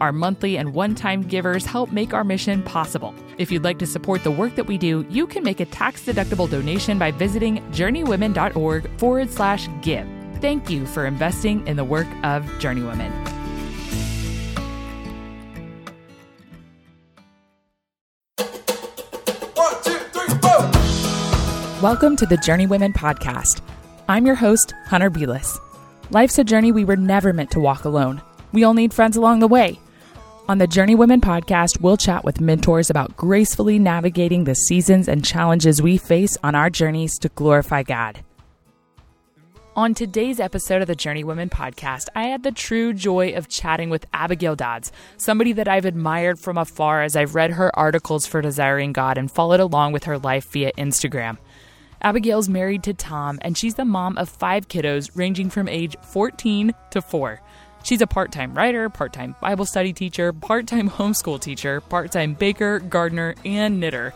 Our monthly and one time givers help make our mission possible. If you'd like to support the work that we do, you can make a tax deductible donation by visiting journeywomen.org forward slash give. Thank you for investing in the work of Journeywomen. One, two, three, four. Welcome to the Journeywomen podcast. I'm your host, Hunter Beless. Life's a journey we were never meant to walk alone. We all need friends along the way. On the Journeywomen podcast, we'll chat with mentors about gracefully navigating the seasons and challenges we face on our journeys to glorify God. On today's episode of the Journeywomen podcast, I had the true joy of chatting with Abigail Dodds, somebody that I've admired from afar as I've read her articles for Desiring God and followed along with her life via Instagram. Abigail's married to Tom, and she's the mom of five kiddos ranging from age 14 to 4. She's a part time writer, part time Bible study teacher, part time homeschool teacher, part time baker, gardener, and knitter.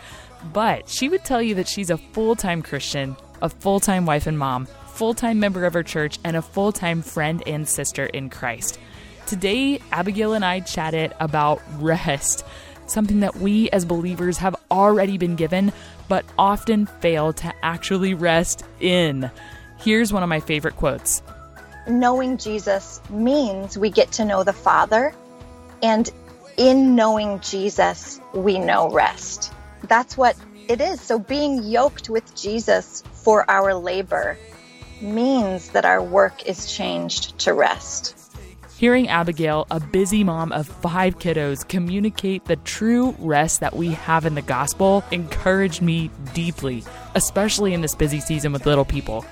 But she would tell you that she's a full time Christian, a full time wife and mom, full time member of her church, and a full time friend and sister in Christ. Today, Abigail and I chatted about rest, something that we as believers have already been given, but often fail to actually rest in. Here's one of my favorite quotes knowing Jesus means we get to know the Father, and in knowing Jesus, we know rest. That's what it is. So being yoked with Jesus for our labor means that our work is changed to rest. Hearing Abigail, a busy mom of five kiddos, communicate the true rest that we have in the gospel encouraged me deeply, especially in this busy season with little people.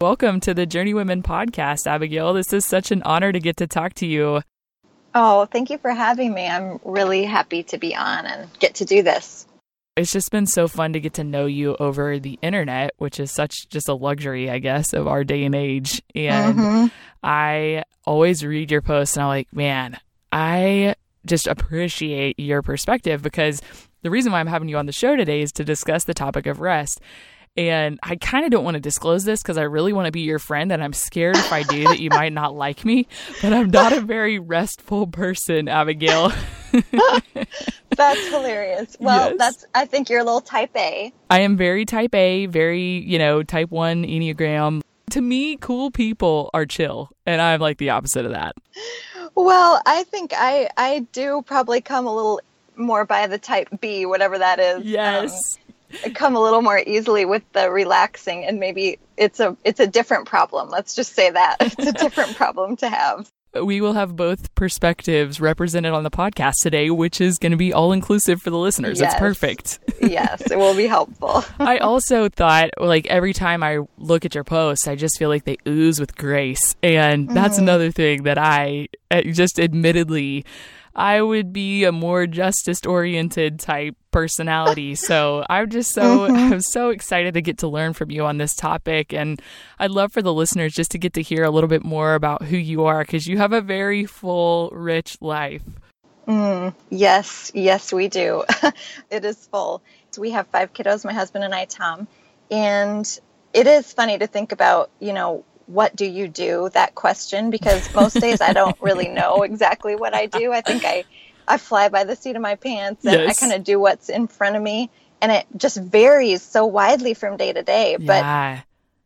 Welcome to the Journeywomen podcast, Abigail. This is such an honor to get to talk to you. Oh, thank you for having me. I'm really happy to be on and get to do this. It's just been so fun to get to know you over the internet, which is such just a luxury, I guess, of our day and age. And Mhm. I always read your posts and I'm like, man, I just appreciate your perspective because the reason why I'm having you on the show today is to discuss the topic of rest. And I kind of don't want to disclose this because I really want to be your friend. And I'm scared if I do that you might not like me. But I'm not a very restful person, Abigail. That's hilarious. Well, Yes. that's I think you're a little type A. I am very type A, very, you know, type 1 Enneagram. To me, cool people are chill. And I'm like the opposite of that. Well, I think I I do probably come a little more by the type B, whatever that is. Yes. Um, come a little more easily with the relaxing and maybe it's a it's a different problem. Let's just say that. It's a different problem to have. we will have both perspectives represented on the podcast today, which is going to be all inclusive for the listeners. It's perfect. Yes, it will be helpful. I also thought, like, every time I look at your posts, I just feel like they ooze with grace. And that's another thing that I uh, just admittedly, I would be a more justice oriented type personality. So I'm just so, mm-hmm. I'm so excited to get to learn from you on this topic. And I'd love for the listeners just to get to hear a little bit more about who you are because you have a very full, rich life. Mm, yes, yes, we do. it is full. So we have five kiddos, my husband and I, Tom. And it is funny to think about, you know, what do you do? That question, because most days I don't really know exactly what I do. I think I, I fly by the seat of my pants and Yes. I kind of do what's in front of me. And it just varies so widely from day to day. But yeah.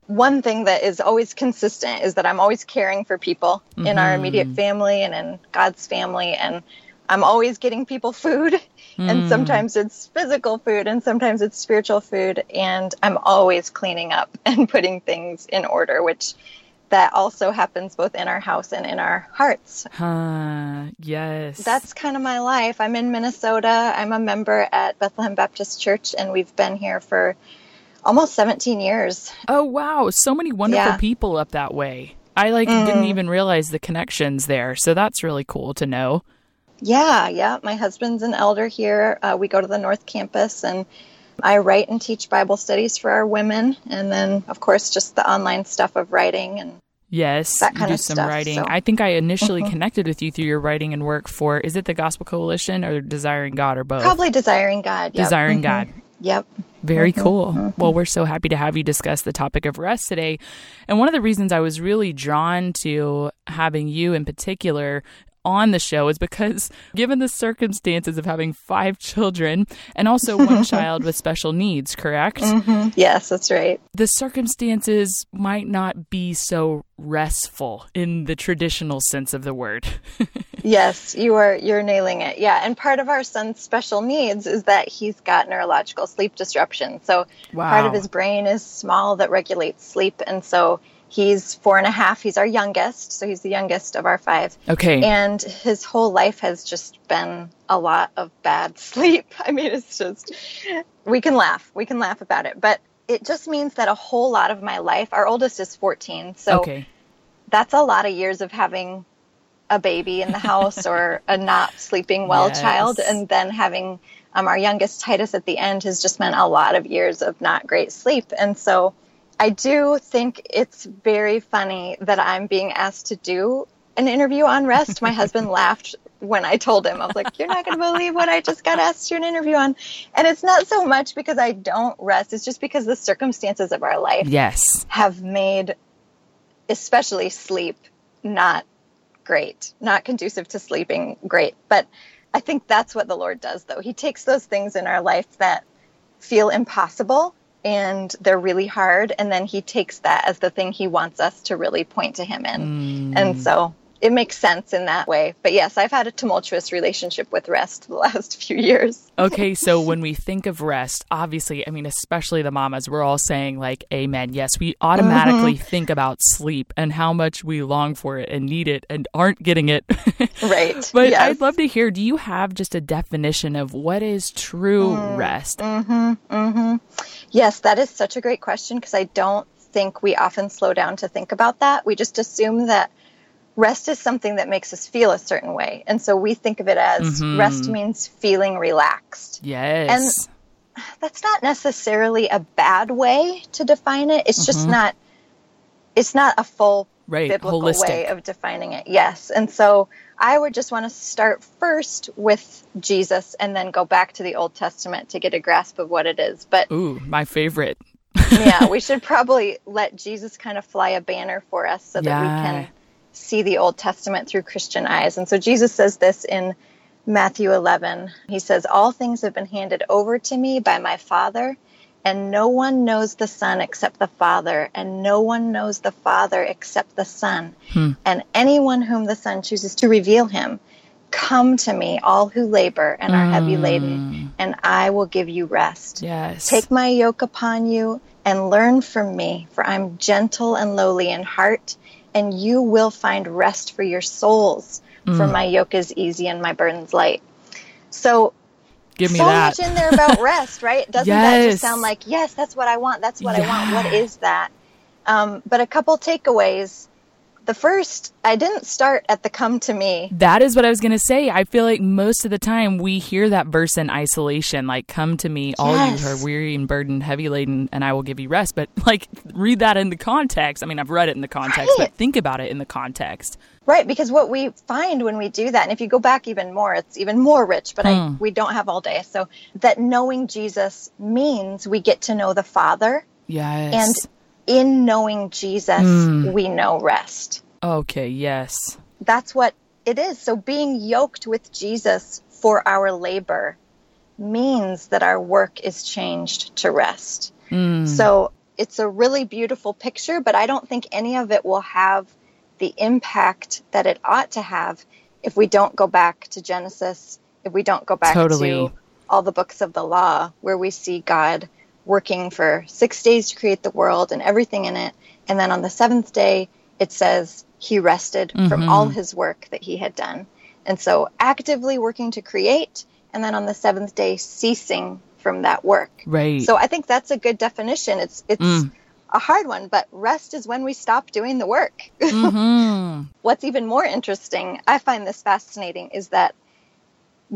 one thing that is always consistent is that I'm always caring for people in our immediate mm-hmm. family and in God's family. And I'm always getting people food. And hmm. sometimes it's physical food and sometimes it's spiritual food. And I'm always cleaning up and putting things in order, which that also happens both in our house and in our hearts. Huh. Yes. That's kind of my life. I'm in Minnesota. I'm a member at Bethlehem Baptist Church, and we've been here for almost 17 years. Oh wow, so many wonderful Yeah. people up that way. I like didn't mm-hmm. even realize the connections there. So that's really cool to know. Yeah, yeah. My husband's an elder here. Uh, we go to the North Campus and I write and teach Bible studies for our women. And then, of course, just the online stuff of writing and Yes, that you kind do of some stuff, writing. so- Mm-hmm. I think I initially connected with you through your writing and work for is it the Gospel Coalition or Desiring God or both? probably desiring God. Yep. Desiring Mhm. God. Yep. Very Mm-hmm. cool. Well, we're so happy to have you discuss the topic of rest today. And one of the reasons I was really drawn to having you in particular on the show is because given the circumstances of having five children and also one child with special needs, correct? Mm-hmm. Yes, that's right. The circumstances might not be so restful in the traditional sense of the word. Yes, you are you're nailing it. Yeah, and part of our son's special needs is that he's got neurological sleep disruption. So part of his brain is small that regulates sleep, and so he's four and a half. He's our youngest, so he's the youngest of our five. Okay. And his whole life has just been a lot of bad sleep. I mean, it's just we can laugh, we can laugh about it, but it just means that a whole lot of my life. Our oldest is 14, so okay. that's a lot of years of having a baby in the house or a not sleeping well Yes. child and then having um, our youngest titus at the end has just meant a lot of years of not great sleep and so i do think it's very funny that i'm being asked to do an interview on rest my husband laughed when i told him i was like you're not going to believe what i just got asked to do an interview on and it's not so much because i don't rest it's just because the circumstances of our life Yes. have made especially sleep not great, not conducive to sleeping great. But I think that's what the Lord does, though. He takes those things in our life that feel impossible and they're really hard, and then He takes that as the thing He wants us to really point to Him in. And so it makes sense in that way. But yes, I've had a tumultuous relationship with rest the last few years. Okay, so when we think of rest, obviously, I mean, especially the mamas, we're all saying like amen. Yes, we automatically Mm-hmm. think about sleep and how much we long for it and need it and aren't getting it. Right. but Yes. I'd love to hear do you have just a definition of what is true rest? Mm, rest? Yes, that is such a great question because I don't think we often slow down to think about that. We just assume that rest is something that makes us feel a certain way. And so we think of it as mm-hmm. rest means feeling relaxed. Yes. And that's not necessarily a bad way to define it. It's just mm-hmm. not it's not a full Right, biblical holistic. way of defining it. Yes. And so I would just want to start first with Jesus and then go back to the Old Testament to get a grasp of what it is. But Ooh, my favorite. yeah, we should probably let Jesus kind of fly a banner for us so that we can see the Old Testament through Christian eyes. And so Jesus says this in Matthew 11. He says, All things have been handed over to me by my Father, and no one knows the Son except the Father, and no one knows the Father except the Son, and anyone whom the Son chooses to reveal him. Come to me, all who labor and are heavy laden, and I will give you rest. Yes. Take my yoke upon you and learn from me, for I'm gentle and lowly in heart, and you will find rest for your souls. For Mm. my yoke is easy and my burden's light. So, Give me so that. much in there about rest, right? Doesn't that just sound like, yes, that's what I want. That's what I want. What is that? Um, but a couple takeaways. The first, I didn't start at the come to me. That is what I was going to say. I feel like most of the time we hear that verse in isolation, like, come to me, all you who are weary and burdened, heavy laden, and I will give you rest. But, like, read that in the context. I mean, I've read it in the context, but think about it in the context. Right, because what we find when we do that, and if you go back even more, it's even more rich, but I, Hmm. we don't have all day. So, that knowing Jesus means we get to know the Father, Yes. and in knowing Jesus, Hmm. we know rest. okay, yes. That's what it is. So, being yoked with Jesus for our labor means that our work is changed to rest. So, it's a really beautiful picture, but I don't think any of it will have the impact that it ought to have if we don't go back to Genesis, if we don't go back Totally. to all the books of the law, where we see God working for six days to create the world and everything in it. And then on the seventh day, it says he rested from all his work that he had done. And so actively working to create, and then on the seventh day, ceasing from that work. Right. So I think that's a good definition. It's it's a hard one, but rest is when we stop doing the work. Mm-hmm. What's even more interesting, I find this fascinating, is that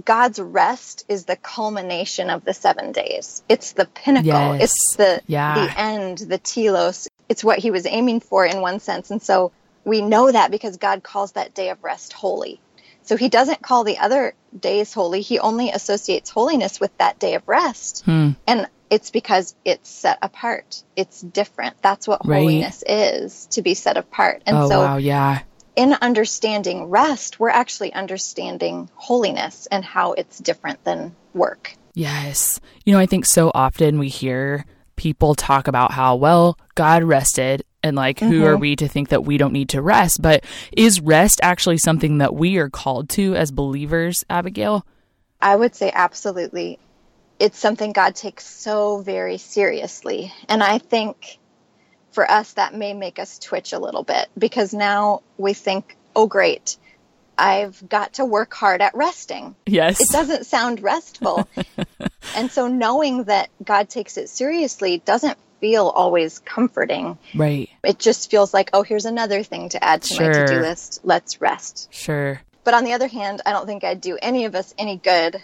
God's rest is the culmination of the seven days. It's the pinnacle. Yes. It's the Yeah. the end, the telos. It's what he was aiming for in one sense. And so we know that because God calls that day of rest holy. So he doesn't call the other days holy. He only associates holiness with that day of rest. Hmm. And it's because it's set apart. It's different. That's what Right. holiness is, to be set apart. And oh so wow, yeah. In understanding rest, we're actually understanding holiness and how it's different than work. Yes. You know, I think so often we hear people talk about how, well, God rested and like who are mm-hmm. we to think that we don't need to rest? But is rest actually something that we are called to as believers, Abigail? I would say absolutely. It's something God takes so very seriously. And I think for us, that may make us twitch a little bit because now we think, oh, great, I've got to work hard at resting. Yes. It doesn't sound restful. and so knowing that God takes it seriously doesn't feel always comforting. Right. It just feels like, oh, here's another thing to add to my to do list. Let's rest. Sure. But on the other hand, I don't think I'd do any of us any good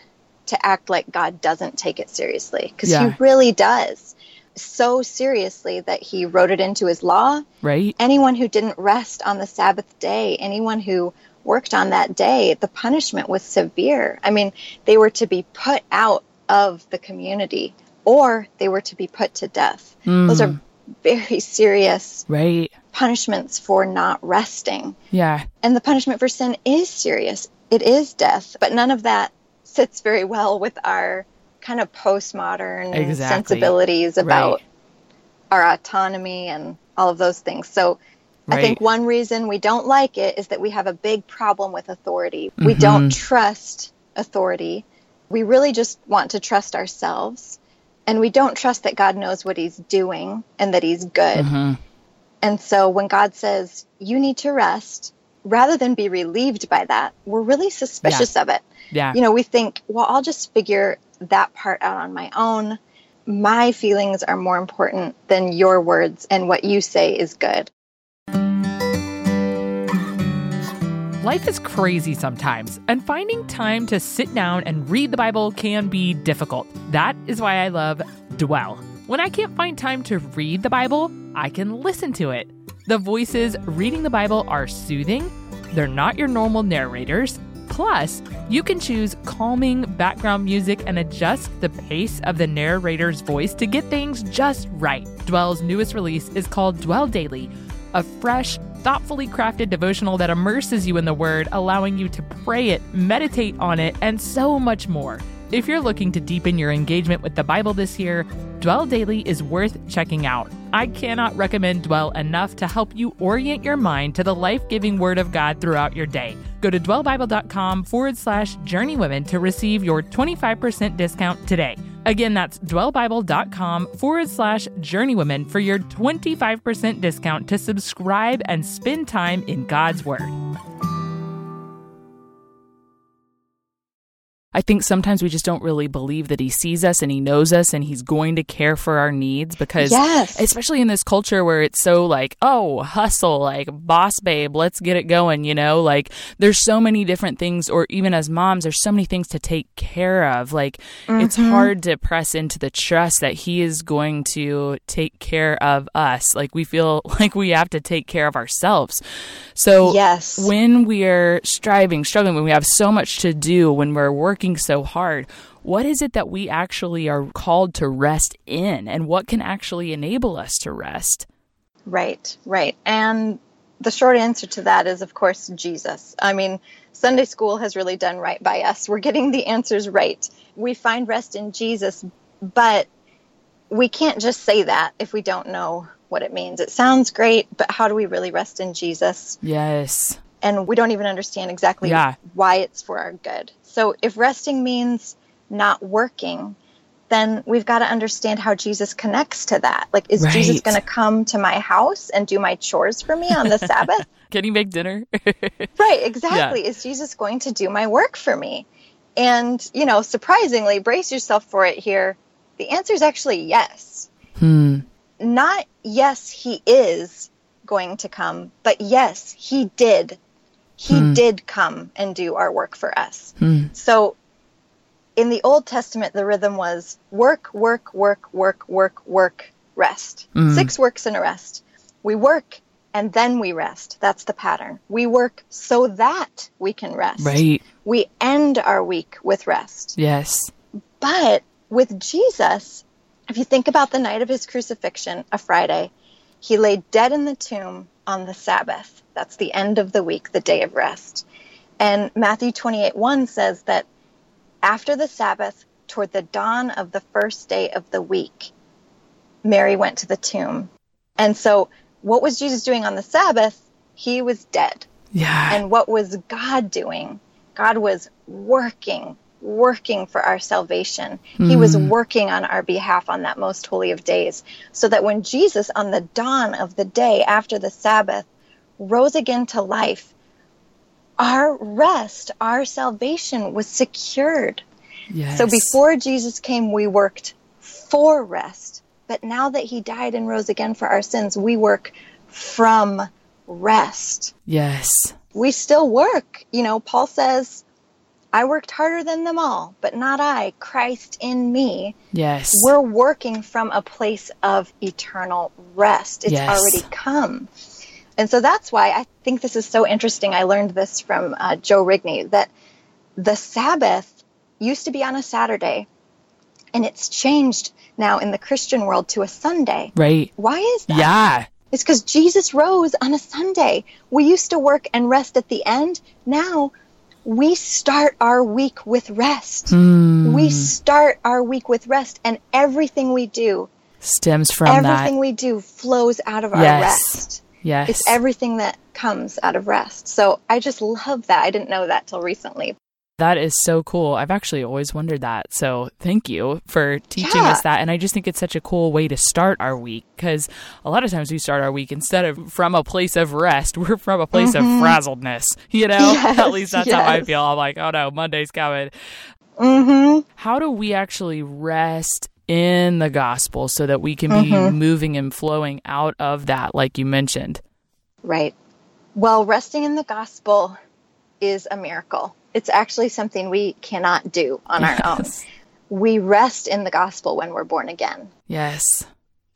to act like God doesn't take it seriously because Yeah. he really does. So seriously that he wrote it into his law. Right? Anyone who didn't rest on the Sabbath day, anyone who worked on that day, the punishment was severe. I mean, they were to be put out of the community or they were to be put to death. Hmm. Those are very serious Right. punishments for not resting. Yeah. And the punishment for sin is serious. It is death, but none of that sits very well with our kind of postmodern Exactly. sensibilities about Right. our autonomy and all of those things. So I think one reason we don't like it is that we have a big problem with authority. We Mm-hmm. don't trust authority. We really just want to trust ourselves. And we don't trust that God knows what he's doing and that he's good. Mm-hmm. And so when God says, you need to rest, rather than be relieved by that, we're really suspicious of it. Yeah. You know, we think, well, I'll just figure that part out on my own. My feelings are more important than your words, and what you say is good. Life is crazy sometimes, and finding time to sit down and read the Bible can be difficult. That is why I love Dwell. When I can't find time to read the Bible, I can listen to it. The voices reading the Bible are soothing, they're not your normal narrators. Plus, you can choose calming background music and adjust the pace of the narrator's voice to get things just right. Dwell's newest release is called Dwell Daily, a fresh, thoughtfully crafted devotional that immerses you in the Word, allowing you to pray it, meditate on it, and so much more. If you're looking to deepen your engagement with the Bible this year, Dwell Daily is worth checking out. I cannot recommend Dwell enough to help you orient your mind to the life giving Word of God throughout your day. Go to dwellbible.com forward slash journeywomen to receive your 25% discount today. Again, that's dwellbible.com forward slash journeywomen for your 25% discount to subscribe and spend time in God's Word. I think sometimes we just don't really believe that he sees us and he knows us and he's going to care for our needs because Yes. especially in this culture where it's so like, oh, hustle, like boss babe, let's get it going, you know? Like there's so many different things or even as moms, there's so many things to take care of. Like it's mm-hmm. hard to press into the trust that he is going to take care of us. Like we feel like we have to take care of ourselves. So Yes. when we're striving, struggling, when we have so much to do, when we're working so hard, what is it that we actually are called to rest in and what can actually enable us to rest? Right, right. And the short answer to that is, of course, Jesus. I mean, Sunday school has really done right by us. We're getting the answers right. We find rest in Jesus, but we can't just say that if we don't know what it means. It sounds great, but how do we really rest in Jesus? Yes. And we don't even understand exactly Yeah. why it's for our good. So if resting means not working, then we've got to understand how Jesus connects to that. Like, is Jesus going to come to my house and do my chores for me on the Sabbath? Can he make dinner? Right, exactly. Is Jesus going to do my work for me? And, you know, surprisingly, brace yourself for it here. The answer is actually yes. hmm. Not yes, he is going to come, but yes, he did. He hmm. did come and do our work for us. Hmm. So in the Old Testament, the rhythm was work, work, work, work, work, work, rest. Hmm. Six works and a rest. We work and then we rest. That's the pattern. We work so that we can rest. Right. We end our week with rest. Yes. But with Jesus, if you think about the night of his crucifixion, a Friday, he lay dead in the tomb on the Sabbath. That's the end of the week, the day of rest. And Matthew 28 1 says that after the Sabbath, toward the dawn of the first day of the week, Mary went to the tomb. And so, what was Jesus doing on the Sabbath? He was dead. Yeah. And what was God doing? God was working, working for our salvation. He was mm-hmm. working on our behalf on that most holy of days. So that when Jesus, on the dawn of the day after the Sabbath, rose again to life, our rest, our salvation was secured. yes. So before Jesus came, we worked for rest. But now that he died and rose again for our sins, we work from rest. Yes. We still work. You know, Paul says, I worked harder than them all, but not I, Christ in me. Yes. We're working from a place of eternal rest. It's Yes. already come. And so that's why I think this is so interesting. I learned this from uh, Joe Rigney that the Sabbath used to be on a Saturday, and it's changed now in the Christian world to a Sunday. right. Why is that? Yeah. It's because Jesus rose on a Sunday. We used to work and rest at the end. Now we start our week with rest. Hmm. We start our week with rest, and everything we do, Stems from that. everything that. we do flows out of our rest. yes. It's everything that comes out of rest. So I just love that. I didn't know that till recently. That is so cool. I've actually always wondered that. So thank you for teaching Yeah. us that. And I just think it's such a cool way to start our week because a lot of times we start our week instead of from a place of rest, we're from a place of frazzledness. You know, Mm-hmm. Yes, at least that's how I feel. I'm like, oh no, Monday's coming. Mm-hmm. How do we actually rest in the gospel so that we can be Mm-hmm. moving and flowing out of that, like you mentioned? Right. Well, resting in the gospel is a miracle. It's actually something we cannot do on our own. We rest in the gospel when we're born again. Yes.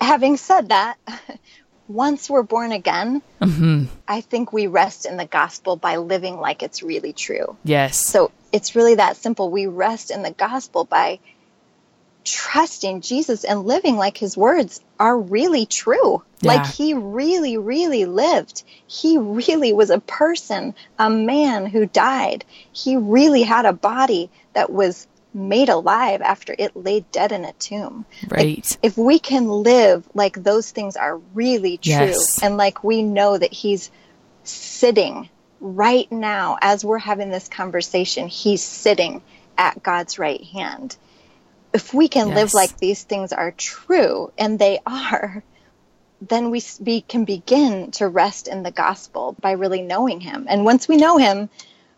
Having said that, once we're born again, hmm I think we rest in the gospel by living like it's really true. Yes. So it's really that simple. We rest in the gospel by trusting Jesus and living like his words are really true. Yeah. Like he really, really lived. He really was a person, a man who died. He really had a body that was made alive after it lay dead in a tomb. Like, right. if we can live like those things are really true Yes. and like we know that he's sitting right now as we're having this conversation he's sitting at God's right hand if we can live like these things are true and they are then we, we can begin to rest in the gospel by really knowing him and once we know him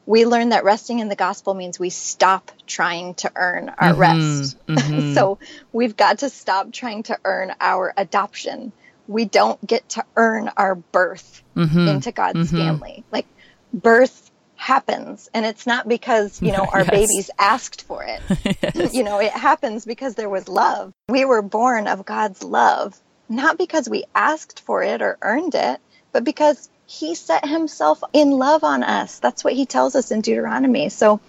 we learn that resting in the gospel means we stop trying to earn our rest mhm. so we've got to stop trying to earn our adoption. We don't get to earn our birth Mhm. into God's family. Like birth happens and it's not because, you know, our Yes. babies asked for it. You know, it happens because there was love. We were born of God's love, not because we asked for it or earned it, but because he set himself in love on us. That's what he tells us in Deuteronomy. So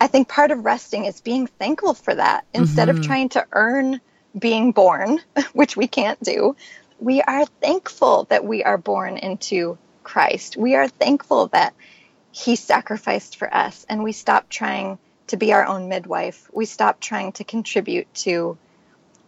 I think part of resting is being thankful for that instead of mm-hmm. trying to earn being born, which we can't do. We are thankful that we are born into Christ. We are thankful that He sacrificed for us and we stop trying to be our own midwife. We stop trying to contribute to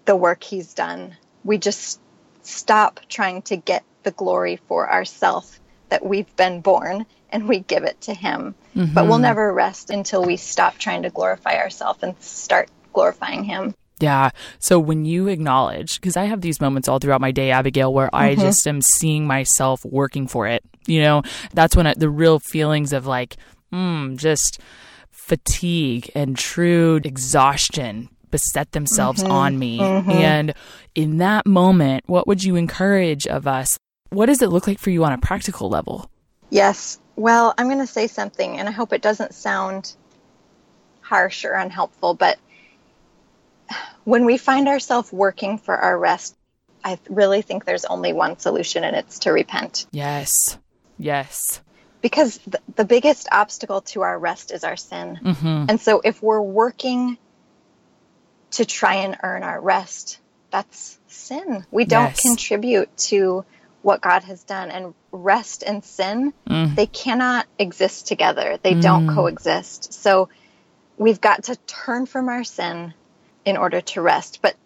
the work He's done. We just stop trying to get the glory for ourselves that we've been born and we give it to Him. But we'll never rest until we stop trying to glorify ourselves and start glorifying Him. Yeah. So when you acknowledge, because I have these moments all throughout my day, Abigail, where I Mm-hmm. just am seeing myself working for it. You know, that's when I, the real feelings of like, mm, just fatigue and true exhaustion beset themselves Mm-hmm. on me. And in that moment, what would you encourage of us? What does it look like for you on a practical level? Yes. Well, I'm going to say something, and I hope it doesn't sound harsh or unhelpful, but when we find ourselves working for our rest, I really think there's only one solution, and it's to repent. Yes. Yes. Because the, the biggest obstacle to our rest is our sin. Mm-hmm. And so if we're working to try and earn our rest, that's sin. We don't Yes. contribute to what God has done. And rest and sin, mm. they cannot exist together, they don't mm. coexist. So we've got to turn from our sin in order to rest. But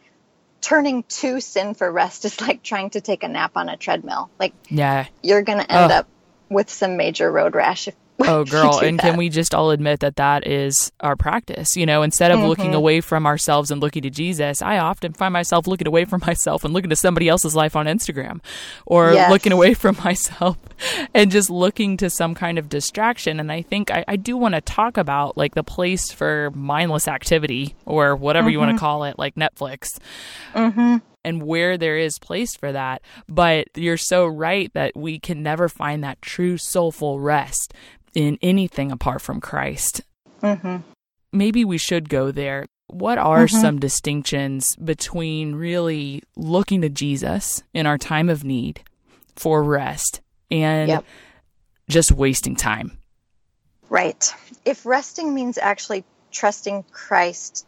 turning to sin for rest is like trying to take a nap on a treadmill. Like Yeah. you're going to end up with some major road rash. If, Oh, girl. And can we just all admit that that is our practice? You know, instead of Mm-hmm. looking away from ourselves and looking to Jesus, I often find myself looking away from myself and looking to somebody else's life on Instagram or Yes. looking away from myself and just looking to some kind of distraction. And I think I, I do want to talk about like the place for mindless activity or whatever you want to Mm-hmm. call it, like Netflix. And where there is place for that. But you're so right that we can never find that true soulful rest in anything apart from Christ. Mm-hmm. Maybe we should go there. What are some distinctions between really looking to Jesus in our time of need for rest and Yep. just wasting time? Right. If resting means actually trusting Christ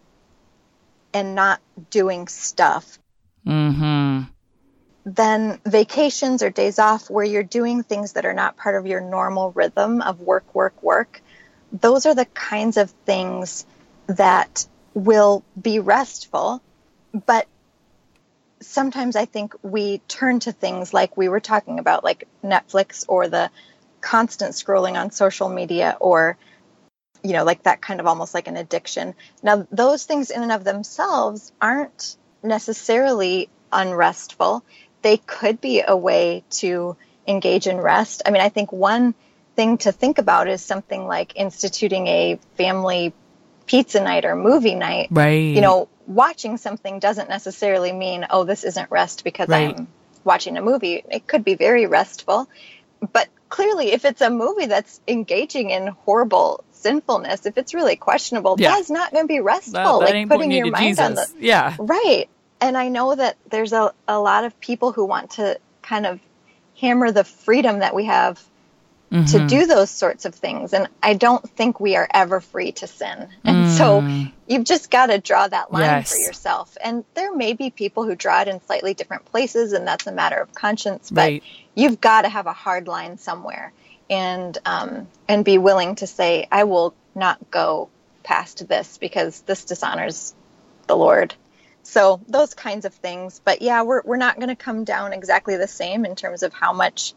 and not doing stuff, Mm-hmm. then vacations or days off where you're doing things that are not part of your normal rhythm of work, work, work, those are the kinds of things that will be restful. But sometimes I think we turn to things like we were talking about, like Netflix or the constant scrolling on social media or you know like that kind of almost like an addiction now those things in and of themselves aren't necessarily unrestful they could be a way to engage in rest i mean i think one thing to think about is something like instituting a family pizza night or movie night Right. you know, watching something doesn't necessarily mean, oh, this isn't rest because Right. I'm watching a movie. It could be very restful. But clearly, if it's a movie that's engaging in horrible sinfulness, if it's really questionable, Yeah. that's not going to be restful. like putting your mind on the yeah. Right. And I know that there's a, a lot of people who want to kind of hammer the freedom that we have Mm-hmm. to do those sorts of things. And I don't think we are ever free to sin. And so you've just got to draw that line Mm. Yes. for yourself. And there may be people who draw it in slightly different places, and that's a matter of conscience. But Right. you've got to have a hard line somewhere, and um, and be willing to say, I will not go past this because this dishonors the Lord. So those kinds of things. But yeah, we're we're not going to come down exactly the same in terms of how much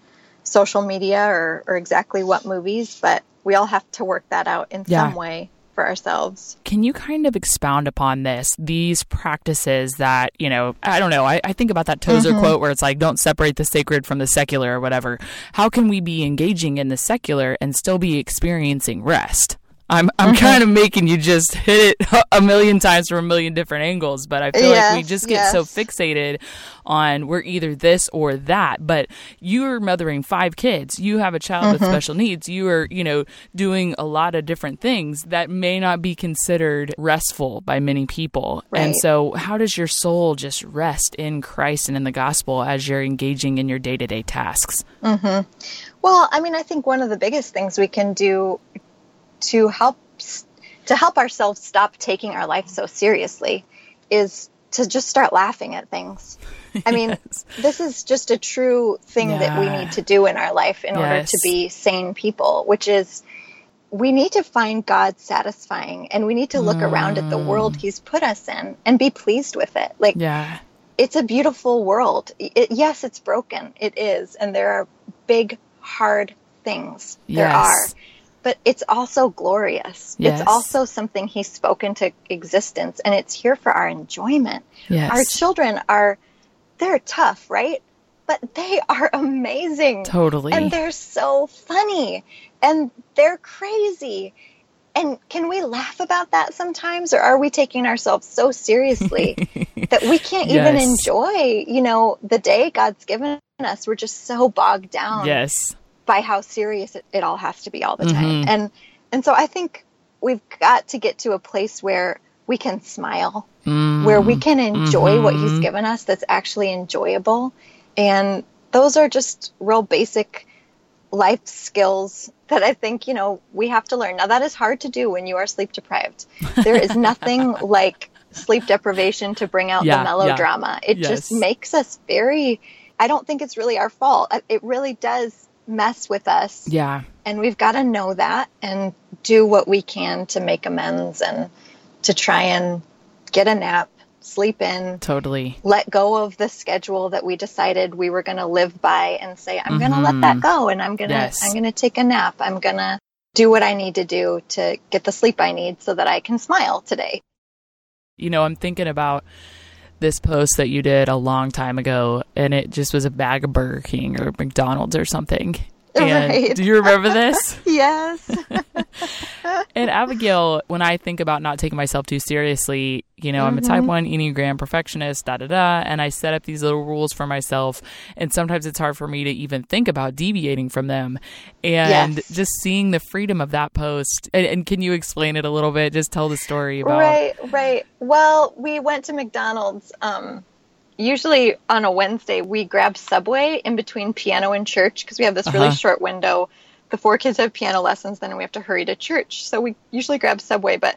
social media or, or exactly what movies, but we all have to work that out in Yeah. some way for ourselves. Can you kind of expound upon this? These practices that, you know, I don't know. I, I think about that Tozer Mm-hmm. quote where it's like, don't separate the sacred from the secular or whatever. How can we be engaging in the secular and still be experiencing rest? I'm I'm Mm-hmm. kind of making you just hit it a million times from a million different angles, but I feel like we just get so fixated on we're either this or that. But you're mothering five kids. You have a child Mm-hmm. with special needs. You are, you know, doing a lot of different things that may not be considered restful by many people. And so, how does your soul just rest in Christ and in the gospel as you're engaging in your day to day tasks? Well, I mean, I think one of the biggest things we can do to help to help ourselves stop taking our life so seriously is to just start laughing at things. I mean, this is just a true thing that we need to do in our life in order to be sane people, which is we need to find God satisfying and we need to look around at the world mm. He's put us in and be pleased with it. Like, Yeah. it's a beautiful world. It, yes, it's broken. It is. And there are big, hard things. There Yes. are. But it's also glorious. Yes. It's also something He's spoken to existence, and it's here for our enjoyment. Yes. Our children are, they're tough, right? But they are amazing. Totally. And they're so funny. And they're crazy. And can we laugh about that sometimes? Or are we taking ourselves so seriously that we can't even Yes. enjoy, you know, the day God's given us? We're just so bogged down yes. By how serious it, it all has to be all the Mm-hmm. time. And and so I think we've got to get to a place where we can smile, Mm, where we can enjoy what Mm-hmm. he's given us that's actually enjoyable. And those are just real basic life skills that I think, you know, we have to learn. Now, that is hard to do when you are sleep deprived. There is nothing like sleep deprivation to bring out Yeah, the melodrama. It just makes us very, I don't think it's really our fault. It really does mess with us yeah. and we've got to know that and do what we can to make amends and to try and get a nap, sleep in, Totally. let go of the schedule that we decided we were going to live by and say I'm going to let that mm-hmm. go and I'm going to Yes. I'm going to take a nap. I'm going to do what I need to do to get the sleep I need so that I can smile today. You know, I'm thinking about this post that you did a long time ago, and it just was a bag of Burger King or McDonald's or something. And Right. do you remember this? Yes. And Abigail, when I think about not taking myself too seriously, you know, I'm a type one Enneagram perfectionist, da da da, and I set up these little rules for myself. And sometimes it's hard for me to even think about deviating from them. And Yes. just seeing the freedom of that post. And, and can you explain it a little bit? Just tell the story about. Right, right. Well, we went to McDonald's. Um, usually on a Wednesday, we grab Subway in between piano and church because we have this really Uh-huh. short window before kids have piano lessons. Then we have to hurry to church, so we usually grab Subway. But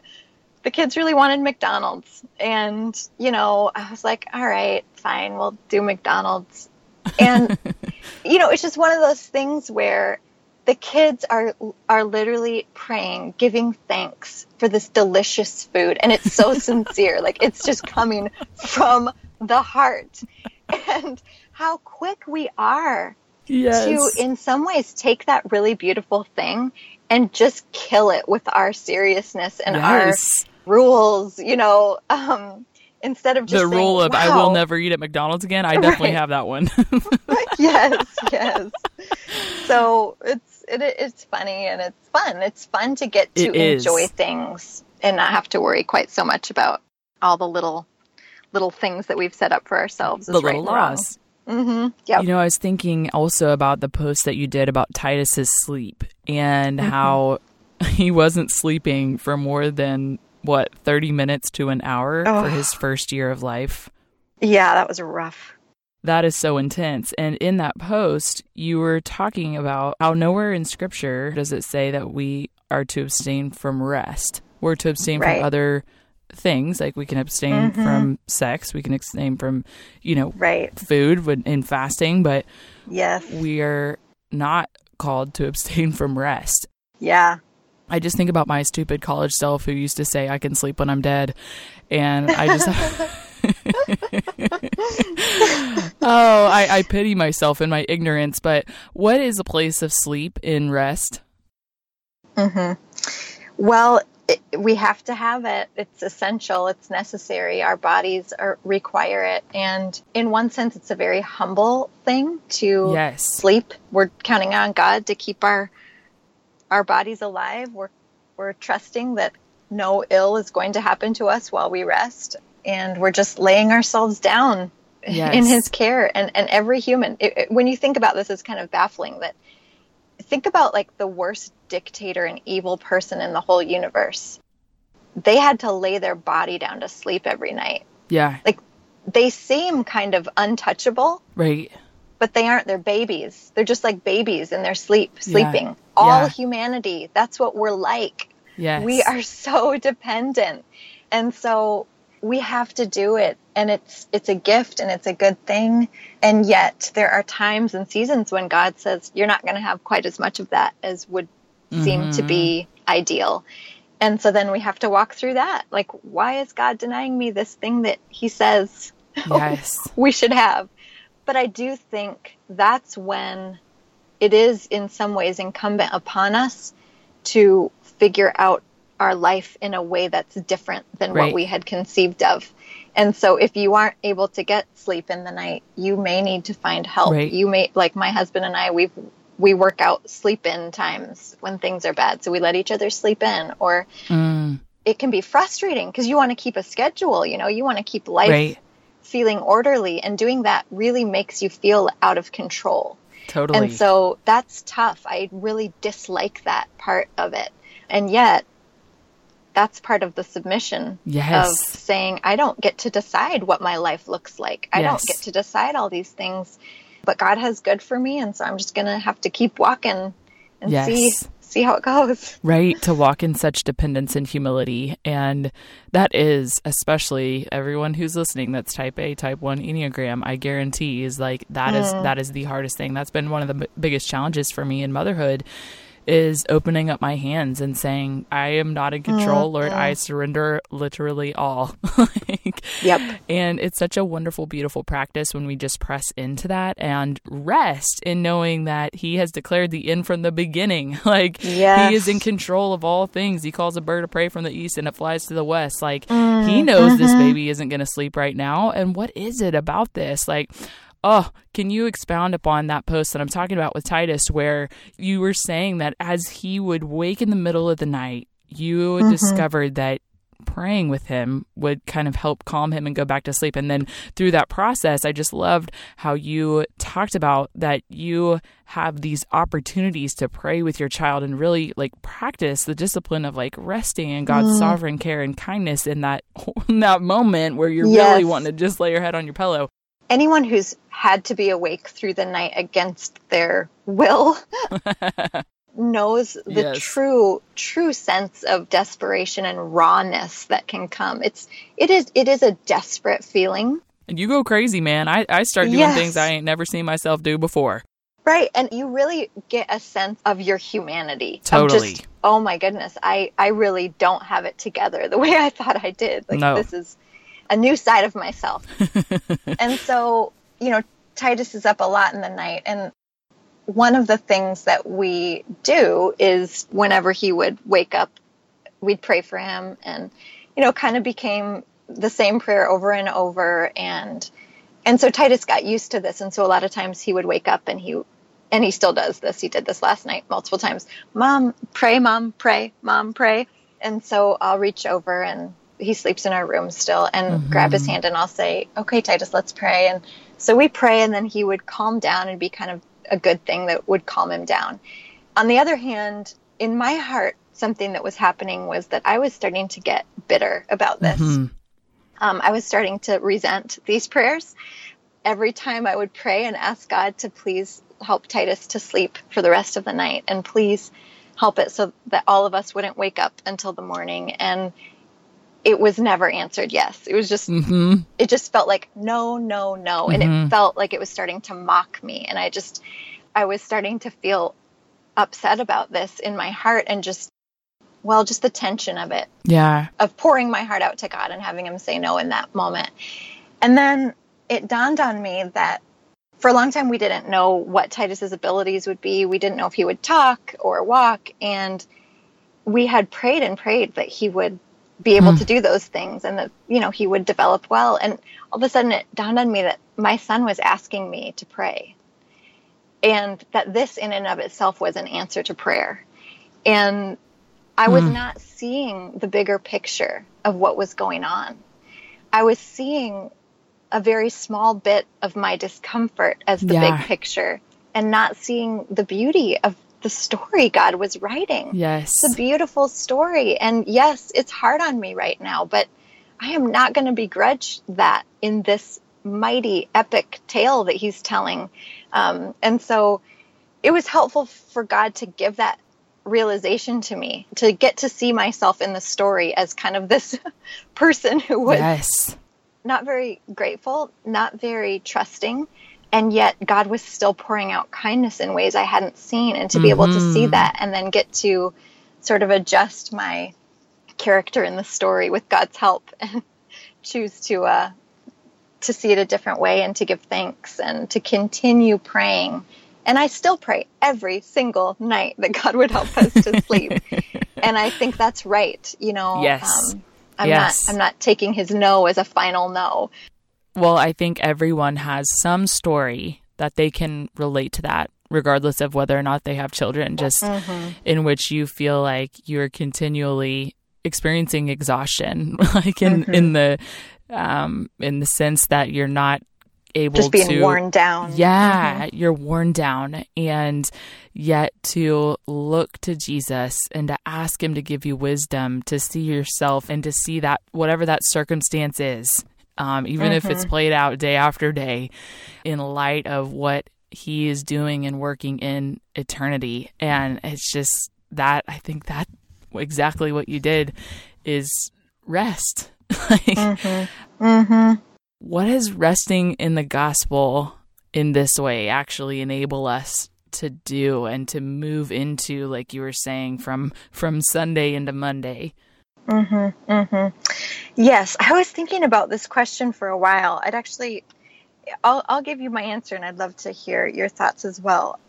the kids really wanted McDonald's, and you know, I was like, "All right, fine, we'll do McDonald's." And you know, it's just one of those things where the kids are are literally praying, giving thanks for this delicious food, and it's so sincere. Like it's just coming from the heart, and how quick we are Yes. to, in some ways, take that really beautiful thing and just kill it with our seriousness and Yes. our rules. You know, um, instead of just the saying, rule of I will never eat at McDonald's again. I definitely Right. have that one. yes, yes. So it's it, it's funny and it's fun. It's fun to get to It is. enjoy things and not have to worry quite so much about all the little little things that we've set up for ourselves. the little laws. Mm-hmm. Yep. You know, I was thinking also about the post that you did about Titus's sleep and Mm-hmm. how he wasn't sleeping for more than what 30 minutes to an hour Oh. for his first year of life. yeah, that was rough. That is so intense. And in that post, you were talking about how nowhere in scripture does it say that we are to abstain from rest. We're to abstain Right. from other things, like we can abstain Mhm. from sex, we can abstain from, you know, Right. food when in fasting, but Yes. we are not called to abstain from rest. Yeah. I just think about my stupid college self who used to say I can sleep when I'm dead. And I just Oh, I, I pity myself in my ignorance, but what is a place of sleep in rest? hmm Well, it, we have to have it. It's essential. It's necessary. Our bodies are, require it. And in one sense, it's a very humble thing to Yes. sleep. We're counting on God to keep our our bodies alive. We're we're trusting that no ill is going to happen to us while we rest, and we're just laying ourselves down Yes. in His care. And and every human, it, it- when you think about this, it's kind of baffling that think about like the worst dictator and evil person in the whole universe. They had to lay their body down to sleep every night. Yeah. Like they seem kind of untouchable, Right. but they aren't. They're babies. They're just like babies in their sleep, Yeah. sleeping. All Yeah. humanity, that's what we're like. Yes. We are so dependent. And so we have to do it and it's it's a gift and it's a good thing. And yet there are times and seasons when God says you're not going to have quite as much of that as would seem to be mm-hmm. ideal. And so then we have to walk through that. Like why is God denying me this thing that he says Yes. we should have. But I do think that's when it is, in some ways, incumbent upon us to figure out our life in a way that's different than Right. what we had conceived of. And so, if you aren't able to get sleep in the night, you may need to find help. Right. You may, like my husband and I, we've we work out sleep in times when things are bad, so we let each other sleep in, or Mm, it can be frustrating because you want to keep a schedule. You know, you want to keep life right. feeling orderly and doing that really makes you feel out of control. Totally. And so that's tough. I really dislike that part of it. And yet, that's part of the submission Yes. of saying, I don't get to decide what my life looks like. I Yes. don't get to decide all these things, but God has good for me. And so I'm just going to have to keep walking and Yes. see, see how it goes. right to walk in such dependence and humility and that is especially everyone who's listening that's type a type 1 enneagram i guarantee is like that is mm. that is the hardest thing that's been one of the b- biggest challenges for me in motherhood is opening up my hands and saying i am not in control mm, lord i mm. surrender literally all like, Yep. and it's such a wonderful, beautiful practice when we just press into that and rest in knowing that He has declared the end from the beginning. Like Yes. He is in control of all things. He calls a bird of prey from the east and it flies to the west. Like He mm, knows this mm-hmm. baby isn't going to sleep right now. And what is it about this? Like, Oh, can you expound upon that post that I'm talking about with Titus, where you were saying that as he would wake in the middle of the night, you mm-hmm. discovered that praying with him would kind of help calm him and go back to sleep. And then through that process, I just loved how you talked about that you have these opportunities to pray with your child and really like practice the discipline of like resting in God's mm-hmm. sovereign care and kindness in that in that moment where you're really wanting to just lay your head on your pillow. Anyone who's had to be awake through the night against their will knows the Yes. true true sense of desperation and rawness that can come. It's it is it is a desperate feeling. And you go crazy, man. I, I start doing Yes. things I ain't never seen myself do before. Right. And you really get a sense of your humanity. Totally. just, oh my goodness, I, I really don't have it together the way I thought I did. Like No. this is a new side of myself. and so, you know, Titus is up a lot in the night and one of the things that we do is whenever he would wake up, we'd pray for him and, you know, kind of became the same prayer over and over and and so Titus got used to this and so a lot of times he would wake up and he and he still does this. He did this last night multiple times. Mom, pray, mom, pray, mom, pray. And so I'll reach over and he sleeps in our room still and grab his hand and I'll say, "Okay, Titus, let's pray." And so we pray and then he would calm down and be kind of a good thing that would calm him down. On the other hand, in my heart, something that was happening was that I was starting to get bitter about this. Um, I was starting to resent these prayers. Every time I would pray and ask God to please help Titus to sleep for the rest of the night and please help it so that all of us wouldn't wake up until the morning. And it was never answered yes. It was just, mm-hmm. it just felt like no, no, no. And it felt like it was starting to mock me. And I just, I was starting to feel upset about this in my heart and just, well, just the tension of it Yeah. of pouring my heart out to God and having Him say no in that moment. And then it dawned on me that for a long time we didn't know what Titus's abilities would be. We didn't know if he would talk or walk, and we had prayed and prayed that he would be able to hmm. do those things and that you know he would develop well. And all of a sudden it dawned on me that my son was asking me to pray, and that this in and of itself was an answer to prayer. And I was hmm. not seeing the bigger picture of what was going on. I was seeing a very small bit of my discomfort as the Yeah. big picture and not seeing the beauty of the story God was writing. Yes. It's a beautiful story. And yes, it's hard on me right now, but I am not going to begrudge that in this mighty epic tale that he's telling. Um, and so it was helpful for God to give that realization to me, to get to see myself in the story as kind of this person who was Yes. not very grateful, not very trusting, and yet God was still pouring out kindness in ways I hadn't seen. And to be able to see that and then get to sort of adjust my character in the story with God's help and choose to uh, to see it a different way and to give thanks and to continue praying. And I still pray every single night that God would help us to sleep. and I think that's right. You know, um, Yes. I'm Yes. not I'm not taking his no as a final no. Well, I think everyone has some story that they can relate to that, regardless of whether or not they have children, just mm-hmm. in which you feel like you're continually experiencing exhaustion, like in, in mm-hmm. the um, in the sense that you're not able to Just being to worn down. yeah, mm-hmm. you're worn down and yet to look to Jesus and to ask him to give you wisdom to see yourself and to see that whatever that circumstance is, um, even if it's mm-hmm. played out day after day, in light of what he is doing and working in eternity. And it's just that I think that exactly what you did is rest. like, mm-hmm. Mm-hmm. what does resting in the gospel in this way actually enable us to do and to move into like you were saying from from sunday into monday Mm-hmm, mm-hmm. Yes, I was thinking about this question for a while. I'd actually, I'll, I'll give you my answer and I'd love to hear your thoughts as well.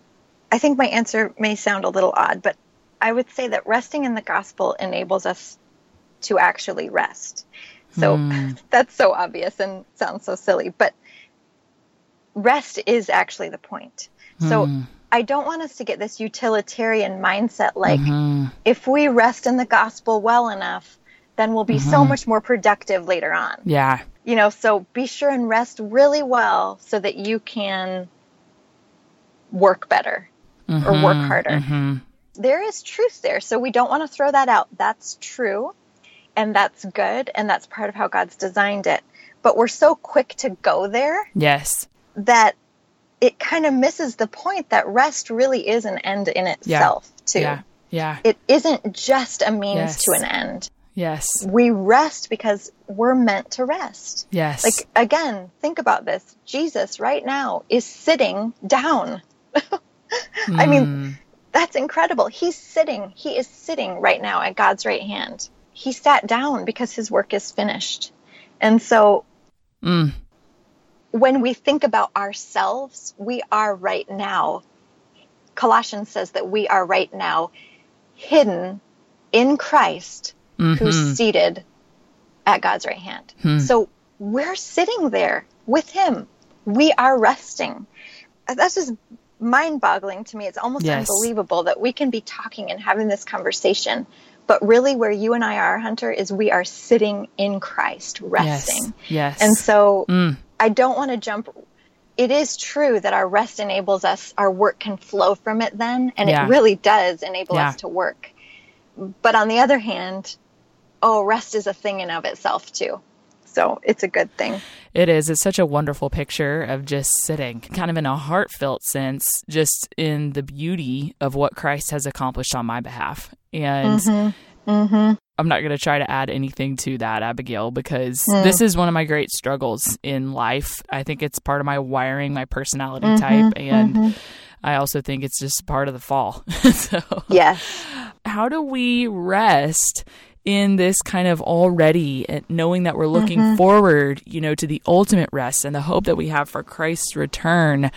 I think my answer may sound a little odd, but I would say that resting in the gospel enables us to actually rest. So hmm. that's so obvious and sounds so silly, but rest is actually the point. So hmm. I don't want us to get this utilitarian mindset like mm-hmm. if we rest in the gospel well enough, then we'll be so mm-hmm. much more productive later on. yeah You know, so be sure and rest really well so that you can work better or mm-hmm. work harder. There is truth there. So we don't want to throw that out. That's true and that's good and that's part of how God's designed it. But we're so quick to go there yes that it kind of misses the point that rest really is an end in itself, too. yeah yeah It isn't just a means Yes. to an end. yes We rest because we're meant to rest. yes Like, again, think about this. Jesus right now is sitting down. I Hmm. mean, that's incredible. He's sitting, he is sitting right now at God's right hand. He sat down because his work is finished. And so Mm. When we think about ourselves, we are right now. Colossians says that we are right now hidden in Christ who's mm-hmm. seated at God's right hand. Hmm. So we're sitting there with him. We are resting. That's just mind boggling to me. It's almost Yes. unbelievable that we can be talking and having this conversation. But really, where you and I are, Hunter, is we are sitting in Christ, resting. yes And so mm. I don't want to jump. It is true that our rest enables us, our work can flow from it then, and Yeah. it really does enable Yeah. us to work. But on the other hand, oh, rest is a thing in of itself too. So it's a good thing. It is. It's such a wonderful picture of just sitting, kind of in a heartfelt sense, just in the beauty of what Christ has accomplished on my behalf. And mm-hmm. Mm-hmm. I'm not going to try to add anything to that, Abigail, because hmm. this is one of my great struggles in life. I think it's part of my wiring, my personality mm-hmm, type. And mm-hmm. I also think it's just part of the fall. so, Yes. how do we rest in this kind of already uh, knowing that we're looking forward you know to the ultimate rest and the hope that we have for christ's return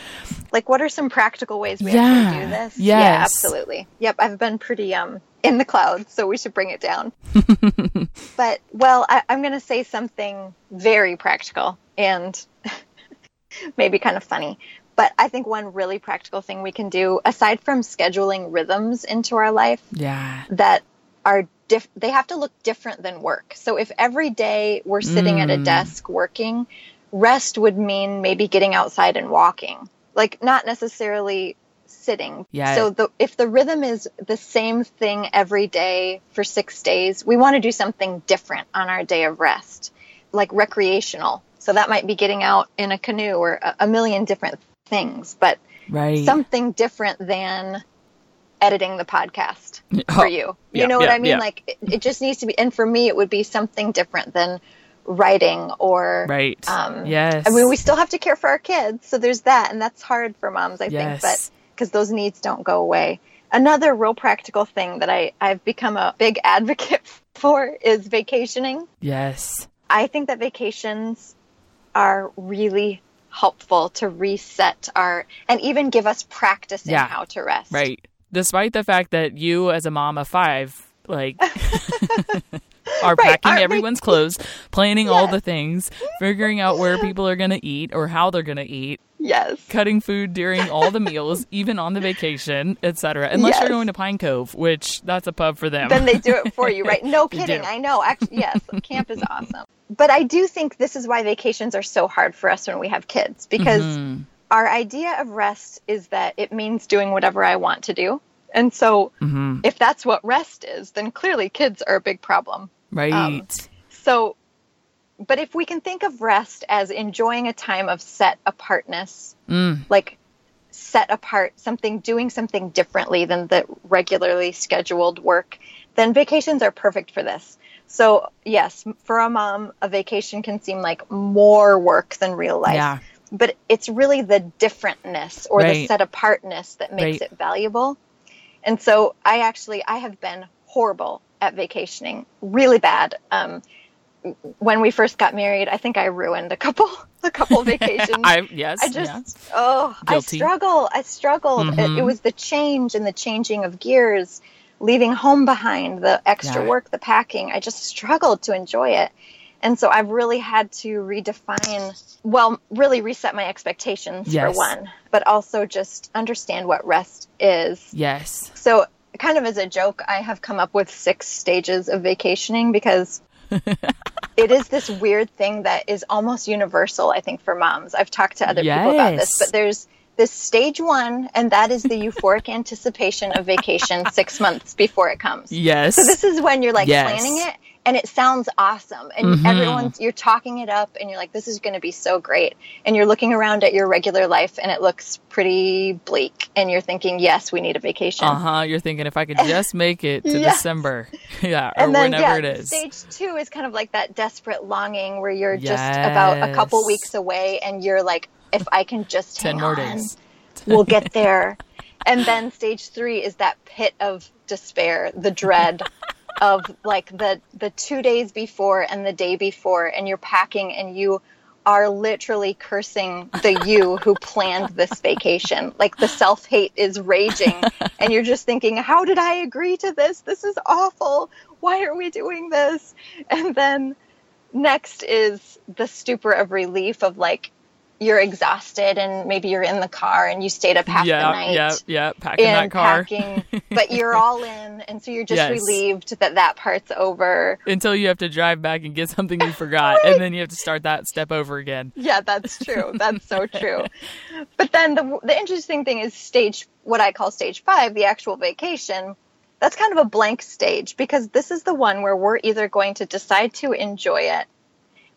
Like, what are some practical ways we Yeah. actually do this? Yeah, absolutely. Yep, I've been pretty um in the clouds, so we should bring it down. but well, I, I'm going to say something very practical and maybe kind of funny. But I think one really practical thing we can do, aside from scheduling rhythms into our life, yeah that are diff- they have to look different than work. So if every day we're sitting at a Mm. desk working, rest would mean maybe getting outside and walking. Like not necessarily sitting. Yeah. So the if the rhythm is the same thing every day for 6 days, we want to do something different on our day of rest. Like recreational. So that might be getting out in a canoe or a, a million different things, but right something different than editing the podcast for Oh, you. You yeah, know what yeah, I mean? yeah. Like it, it just needs to be, and for me, it would be something different than writing or. right Um, yes I mean, we still have to care for our kids, so there's that, and that's hard for moms, I think, but because those needs don't go away. Another real practical thing that I, I've become a big advocate for is vacationing. yes I think that vacations are really helpful to reset our and even give us practice in Yeah. how to rest. right despite the fact that you as a mom of five like are Right, packing aren't we- everyone's clothes planning all the things figuring out where people are going to eat or how they're going to eat Yes. cutting food during all the meals, even on the vacation, etc. Unless Yes. you're going to Pine Cove, which that's a pub for them. then they do it for you, right? No kidding. I know. Actually, yes, camp is awesome. But I do think this is why vacations are so hard for us when we have kids because Mm-hmm. Our idea of rest is that it means doing whatever I want to do. And so Mm-hmm. if that's what rest is, then clearly kids are a big problem. right. um, So, but if we can think of rest as enjoying a time of set apartness, Mm. like set apart something, doing something differently than the regularly scheduled work, then vacations are perfect for this. So, yes, for a mom, a vacation can seem like more work than real life. Yeah. But it's really the differentness or the set apartness that makes Right. it valuable. And so I actually I have been horrible at vacationing, really bad. Um, when we first got married, I think I ruined a couple a couple vacations. I yes. I just yes. oh Guilty. I struggle. I struggled. It, Mhm. it was the change and the changing of gears, leaving home behind, the extra Yeah. work, the packing. I just struggled to enjoy it. And so I've really had to redefine, well, really reset my expectations Yes. for one, but also just understand what rest is. Yes. So, kind of as a joke, I have come up with six stages of vacationing because it is this weird thing that is almost universal, I think, for moms. I've talked to other people about this, but there's this stage one, and that is the euphoric anticipation of vacation six months before it comes. Yes. So this is when you're like Yes. planning it and it sounds awesome and Mhm. everyone's you're talking it up and you're like this is going to be so great and you're looking around at your regular life and it looks pretty bleak and you're thinking yes we need a vacation. Uh huh. You're thinking if I could just make it to Yes. December, yeah, or then whenever yeah, it is. stage 2 is kind of like that desperate longing where you're just about a couple weeks away and you're like if I can just Ten hang more on, days. we'll get there. and then stage three is that pit of despair, the dread of like the the two days before and the day before, and you're packing and you are literally cursing the you who planned this vacation. Like the self hate is raging, and you're just thinking, "How did I agree to this? This is awful. Why are we doing this?" And then next is the stupor of relief of like you're exhausted and maybe you're in the car and you stayed up half yeah, the night yeah, yeah. Packing that car packing, but you're all in, and so you're just Yes. relieved that that part's over. until you have to drive back and get something you forgot, and then you have to start that step over again. Yeah, that's true. That's so true. But then the the interesting thing is stage what I call stage 5, the actual vacation. That's kind of a blank stage because this is the one where we're either going to decide to enjoy it.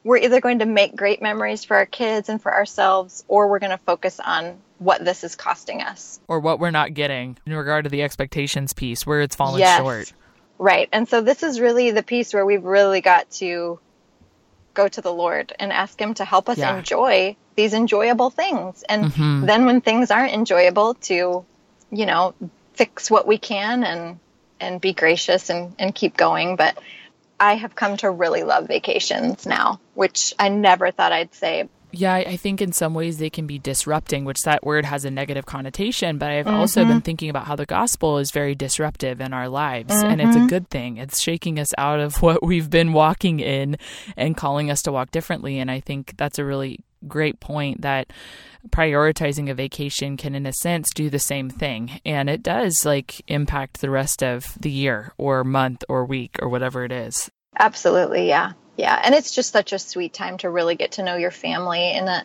We're either going to make great memories for our kids and for ourselves or we're going to focus on what this is costing us. Or what we're not getting in regard to the expectations piece, where it's fallen Yes. short. Right. And so this is really the piece where we've really got to go to the Lord and ask Him to help us Yeah. enjoy these enjoyable things. And Mhm. then when things aren't enjoyable, to, you know, fix what we can and and be gracious and, and keep going. But I have come to really love vacations now, which I never thought I'd say. Yeah, I think in some ways they can be disrupting, which that word has a negative connotation. But I've also been mm-hmm. thinking about how the gospel is very disruptive in our lives, and it's a mm-hmm. good thing. It's shaking us out of what we've been walking in and calling us to walk differently. And I think that's a really great point that prioritizing a vacation can, in a sense, do the same thing. And it does like impact the rest of the year or month or week or whatever it is. Absolutely, yeah. Yeah. And it's just such a sweet time to really get to know your family in a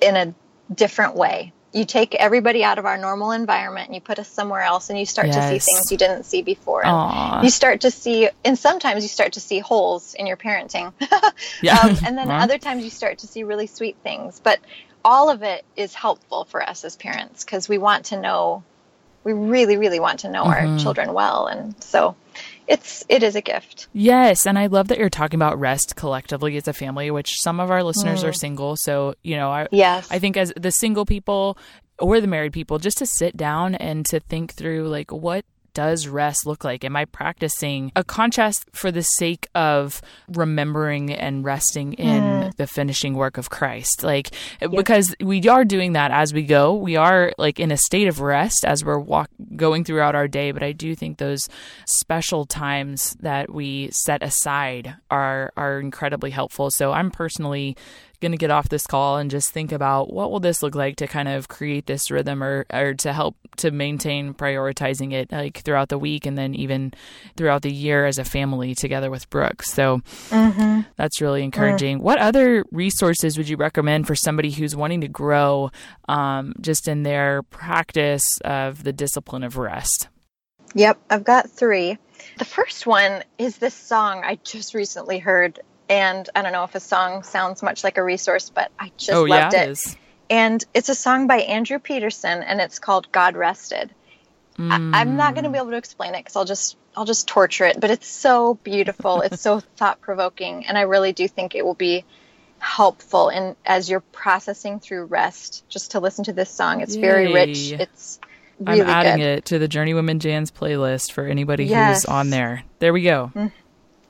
in a different way. You take everybody out of our normal environment and you put us somewhere else and you start to see things you didn't see before. You start to see and sometimes you start to see holes in your parenting. Yeah. um, and then Well. other times you start to see really sweet things. But all of it is helpful for us as parents because we want to know we really, really want to know Mm-hmm. our children well. And so it's it is a gift. Yes, and I love that you're talking about rest collectively as a family, which some of our listeners Mm. are single. So, you know, I, Yes. I think as the single people or the married people, just to sit down and to think through like what does rest look like? Am I practicing a contrast for the sake of remembering and resting in hmm. the finishing work of Christ? Like, because we are doing that as we go. We are like in a state of rest as we're walk- going throughout our day. But I do think those special times that we set aside are are incredibly helpful. So I'm personally going to get off this call and just think about what will this look like to kind of create this rhythm or, or to help to maintain prioritizing it like throughout the week and then even throughout the year as a family together with Brooks. So mm-hmm. that's really encouraging. Mm. What other resources would you recommend for somebody who's wanting to grow um, just in their practice of the discipline of rest? Yep, I've got three. The first one is this song I just recently heard, and I don't know if a song sounds much like a resource, but I just oh, loved yeah, it. it and it's a song by Andrew Peterson, and it's called "God Rested." Mm. I, am not going to be able to explain it because I'll just I'll just torture it, but it's so beautiful. it's so thought provoking, and I really do think it will be helpful in as you're processing through rest. Just to listen to this song, it's Yay. very rich. It's Really I'm adding good. it to the Journeywomen Jams playlist for anybody yes. who's on there. There we go. Mm,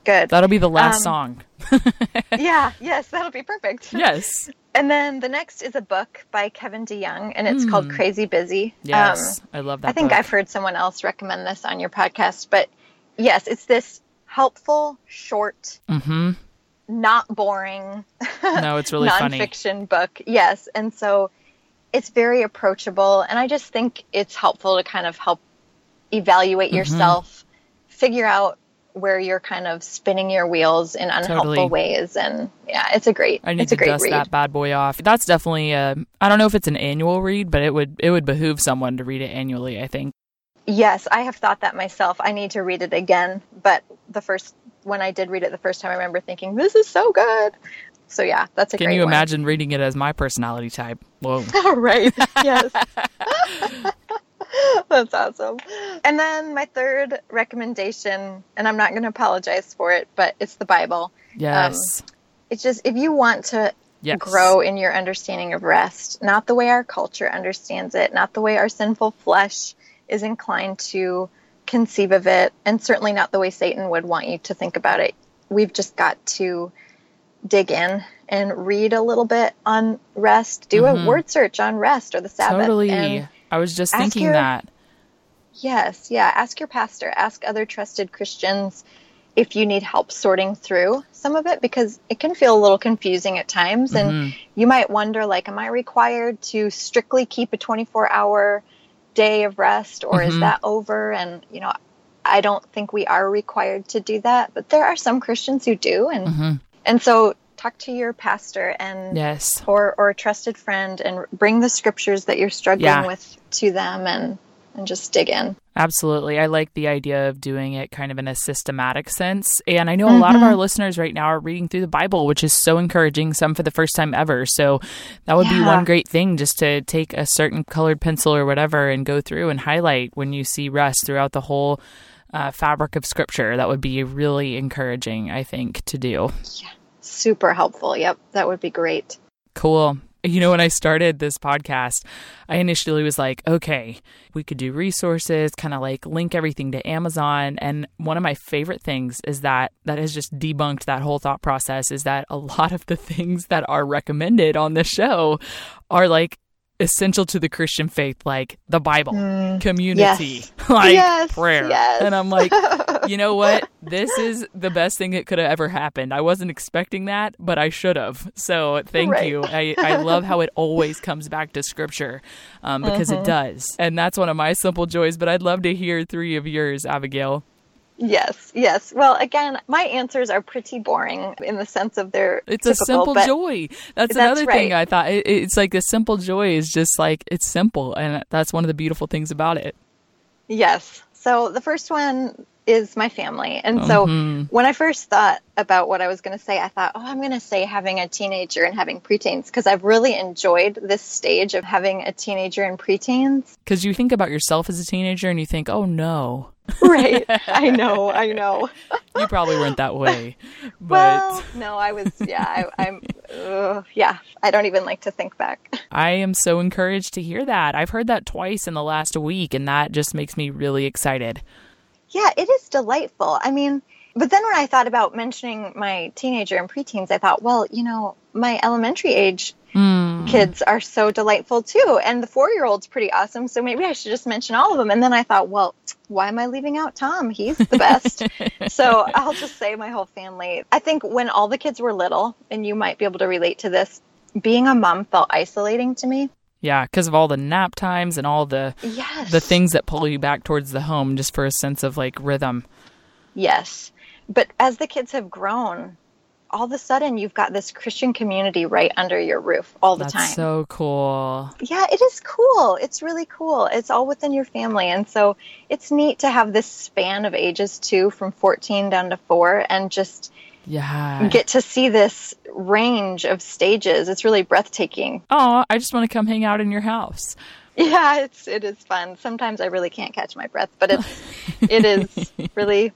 good. That'll be the last um, song. yeah, yes, that'll be perfect. Yes. And then the next is a book by Kevin DeYoung, and it's mm. called Crazy Busy. Yes, um, I love that. I think book. I've heard someone else recommend this on your podcast, but yes, it's this helpful, short, mm-hmm. not boring. No, it's really nonfiction funny. book. Yes, and so it's very approachable and i just think it's helpful to kind of help evaluate mm-hmm. yourself figure out where you're kind of spinning your wheels in unhelpful totally. ways and yeah it's a great i need to a dust read. that bad boy off that's definitely I i don't know if it's an annual read but it would it would behoove someone to read it annually i think yes i have thought that myself i need to read it again but the first when i did read it the first time i remember thinking this is so good so yeah, that's a great Can you one. imagine reading it as my personality type? Whoa. right. Yes. that's awesome. And then my third recommendation, and I'm not going to apologize for it, but it's the Bible. Yes. Um, it's just if you want to yes. grow in your understanding of rest, not the way our culture understands it, not the way our sinful flesh is inclined to conceive of it, and certainly not the way Satan would want you to think about it. We've just got to dig in and read a little bit on rest. Do mm-hmm. a word search on rest or the Sabbath. Totally. I was just thinking your, that. Yes, yeah. Ask your pastor, ask other trusted Christians if you need help sorting through some of it because it can feel a little confusing at times. Mm-hmm. And you might wonder, like, am I required to strictly keep a 24 hour day of rest or mm-hmm. is that over? And, you know, I don't think we are required to do that, but there are some Christians who do. And mm-hmm. And so talk to your pastor and yes or or a trusted friend and bring the scriptures that you're struggling yeah. with to them and and just dig in. Absolutely. I like the idea of doing it kind of in a systematic sense. And I know a mm-hmm. lot of our mm-hmm. listeners right now are reading through the Bible, which is so encouraging, some for the first time ever. So that would yeah. be one great thing just to take a certain colored pencil or whatever and go through and highlight when you see rust throughout the whole uh, fabric of scripture. That would be really encouraging, I think, to do. Yeah, super helpful. Yep, that would be great. Cool. You know, when I started this podcast, I initially was like, okay, we could do resources, kind of like link everything to Amazon. And one of my favorite things is that that has just debunked that whole thought process is that a lot of the things that are recommended on the show are like essential to the Christian faith, like the Bible, mm, community, yes. like yes, prayer. Yes. And I'm like, you know what? This is the best thing that could have ever happened. I wasn't expecting that, but I should have. So thank right. you. I, I love how it always comes back to scripture um, because mm-hmm. it does. And that's one of my simple joys, but I'd love to hear three of yours, Abigail. Yes, yes. Well, again, my answers are pretty boring in the sense of their. It's typical, a simple joy. That's, that's another right. thing I thought. It, it's like a simple joy is just like it's simple, and that's one of the beautiful things about it. Yes. So the first one is my family. And so mm-hmm. when I first thought about what I was going to say, I thought, oh, I'm going to say having a teenager and having preteens because I've really enjoyed this stage of having a teenager and preteens. Because you think about yourself as a teenager and you think, oh no. right. I know. I know. you probably weren't that way. But... Well, no, I was, yeah, I, am uh, yeah, I don't even like to think back. I am so encouraged to hear that. I've heard that twice in the last week, and that just makes me really excited. Yeah, it is delightful. I mean, but then when I thought about mentioning my teenager and preteens, I thought, well, you know, my elementary age mm. kids are so delightful too. And the four year old's pretty awesome. So maybe I should just mention all of them. And then I thought, well, why am I leaving out Tom? He's the best. so I'll just say my whole family. I think when all the kids were little, and you might be able to relate to this, being a mom felt isolating to me. Yeah, because of all the nap times and all the Yes. the things that pull you back towards the home just for a sense of like rhythm. Yes. But as the kids have grown, all of a sudden you've got this Christian community right under your roof all the That's time. so cool. yeah, it is cool. It's really cool. It's all within your family. And so it's neat to have this span of ages too, from 14 down to four, and just Yeah. get to see this range of stages. It's really breathtaking. oh, I just want to come hang out in your house. Yeah, it's it is fun. Sometimes I really can't catch my breath, but it's it is really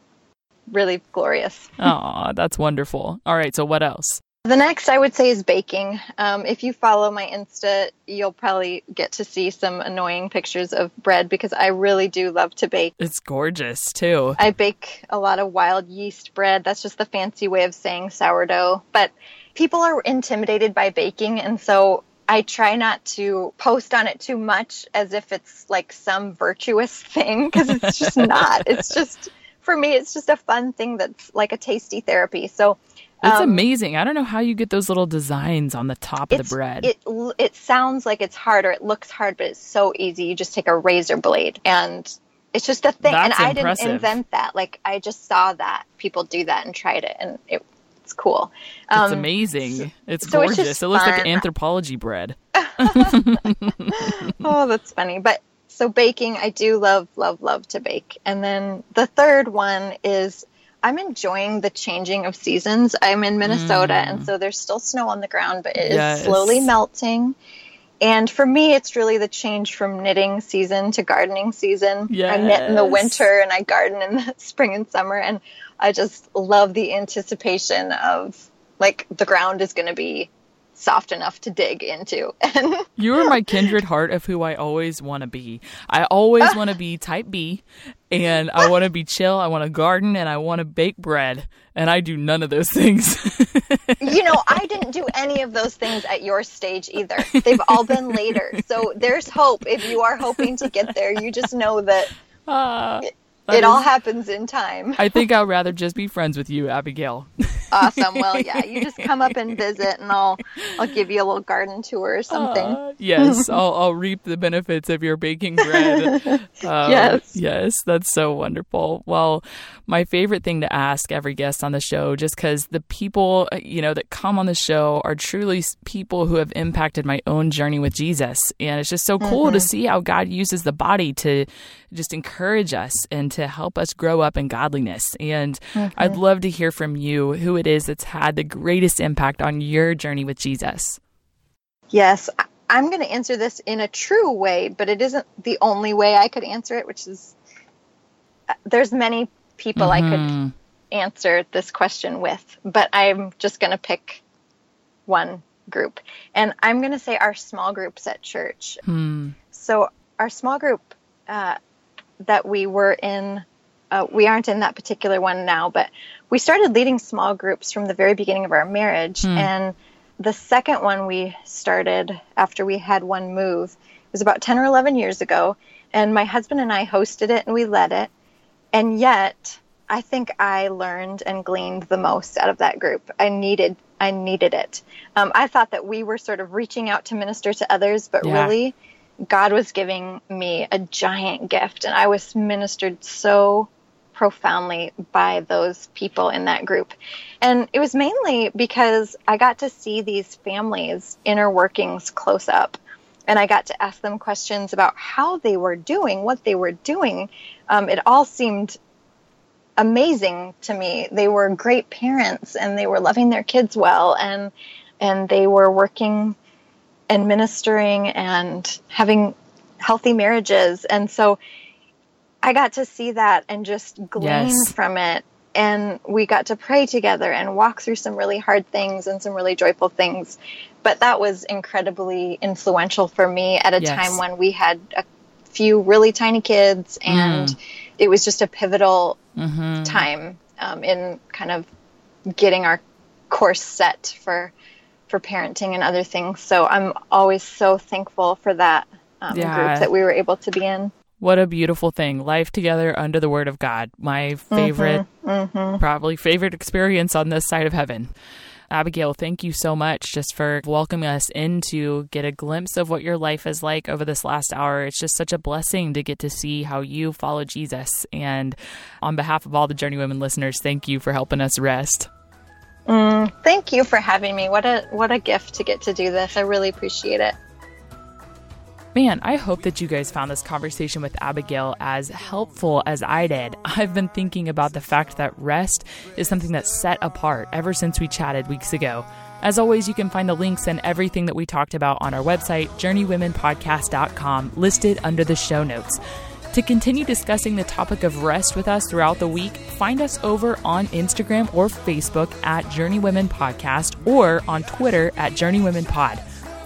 really glorious. Oh, that's wonderful. All right, so what else? The next I would say is baking. Um, if you follow my Insta, you'll probably get to see some annoying pictures of bread because I really do love to bake. It's gorgeous too. I bake a lot of wild yeast bread. That's just the fancy way of saying sourdough. But people are intimidated by baking, and so I try not to post on it too much as if it's like some virtuous thing because it's just not. It's just, for me, it's just a fun thing that's like a tasty therapy. So, It's um, amazing. I don't know how you get those little designs on the top of the bread. It it sounds like it's hard or it looks hard, but it's so easy. You just take a razor blade and it's just a thing. That's and I impressive. didn't invent that. Like I just saw that people do that and tried it, and it, it's cool. it's Um, amazing. It's so gorgeous. just it looks like Anthropologie bread. oh, that's funny. But so baking, I do love, love, love to bake. And then the third one is I'm enjoying the changing of seasons. I'm in Minnesota, and so there's still snow on the ground, but it is Mm. Yes. slowly melting. And for me, it's really the change from knitting season to gardening season. I knit in the winter and I garden in the spring and summer. And I just love the anticipation of like the ground is going to be soft enough to dig into. And You are my kindred heart of who I always want to be. I always want to be type B, and I want to be chill. I want to garden, and I want to bake bread, and I do none of those things. you know, I didn't do any of those things at your stage either. They've all been later. So there's hope. If you are hoping to get there, you just know that ah. Ah, it all happens in time. I think I'd rather just be friends with you, Abigail. Awesome. Well, yeah, you just come up and visit and I'll I'll give you a little garden tour or something. Uh, yes, I'll, I'll reap the benefits of your baking bread. Um, Yes. Yes, that's so wonderful. Well, my favorite thing to ask every guest on the show, just because the people, uh, you know, that come on the show are truly people who have impacted my own journey with Jesus. And it's just so cool to see how God uses the body to just encourage us and to help us grow up in godliness. And I'd love to hear from you who it is that's had the greatest impact on your journey with Jesus. Yes, I- I'm going to answer this in a true way, but it isn't the only way I could answer it, which is uh, there's many people I could answer this question with, but I'm just going to pick one group. And I'm going to say our small groups at church. So, our small group uh, that we were in, uh, we aren't in that particular one now, but we started leading small groups from the very beginning of our marriage. And the second one we started after we had one move it was about 10 or 11 years ago. And my husband and I hosted it and we led it. And yet, I think I learned and gleaned the most out of that group. I needed, I needed it. Um, I thought that we were sort of reaching out to minister to others, but Yeah. really, God was giving me a giant gift, and I was ministered so profoundly by those people in that group. And it was mainly because I got to see these families' inner workings close up. And I got to ask them questions about how they were doing, what they were doing. Um, it all seemed amazing to me. They were great parents and they were loving their kids well and and they were working and ministering and having healthy marriages. And so I got to see that and just glean Yes. from it. And we got to pray together and walk through some really hard things and some really joyful things. But that was incredibly influential for me at a Yes. time when we had a few really tiny kids and it was just a pivotal time um, in kind of getting our course set for for parenting and other things. So I'm always so thankful for that um, Yeah. group that we were able to be in. What a beautiful thing. Life together under the word of God. My favorite, probably favorite experience on this side of heaven. Abigail, thank you so much just for welcoming us in to get a glimpse of what your life is like over this last hour. It's just such a blessing to get to see how you follow Jesus. And on behalf of all the Journey Women listeners, thank you for helping us rest. Mm. Thank you for having me. What a what a gift to get to do this. I really appreciate it. Man, I hope that you guys found this conversation with Abigail as helpful as I did. I've been thinking about the fact that rest is something that's set apart ever since we chatted weeks ago. As always, you can find the links and everything that we talked about on our website, journeywomenpodcast.com, listed under the show notes. To continue discussing the topic of rest with us throughout the week, find us over on Instagram or Facebook at Journey Women Podcast or on Twitter at Journey Women Pod.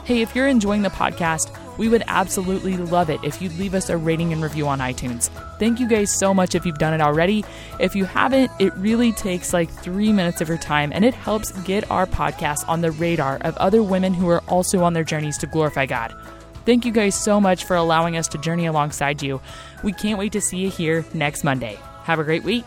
Hey, if you're enjoying the podcast, we would absolutely love it if you'd leave us a rating and review on iTunes. Thank you guys so much if you've done it already. If you haven't, it really takes like three minutes of your time and it helps get our podcast on the radar of other women who are also on their journeys to glorify God. Thank you guys so much for allowing us to journey alongside you. We can't wait to see you here next Monday. Have a great week.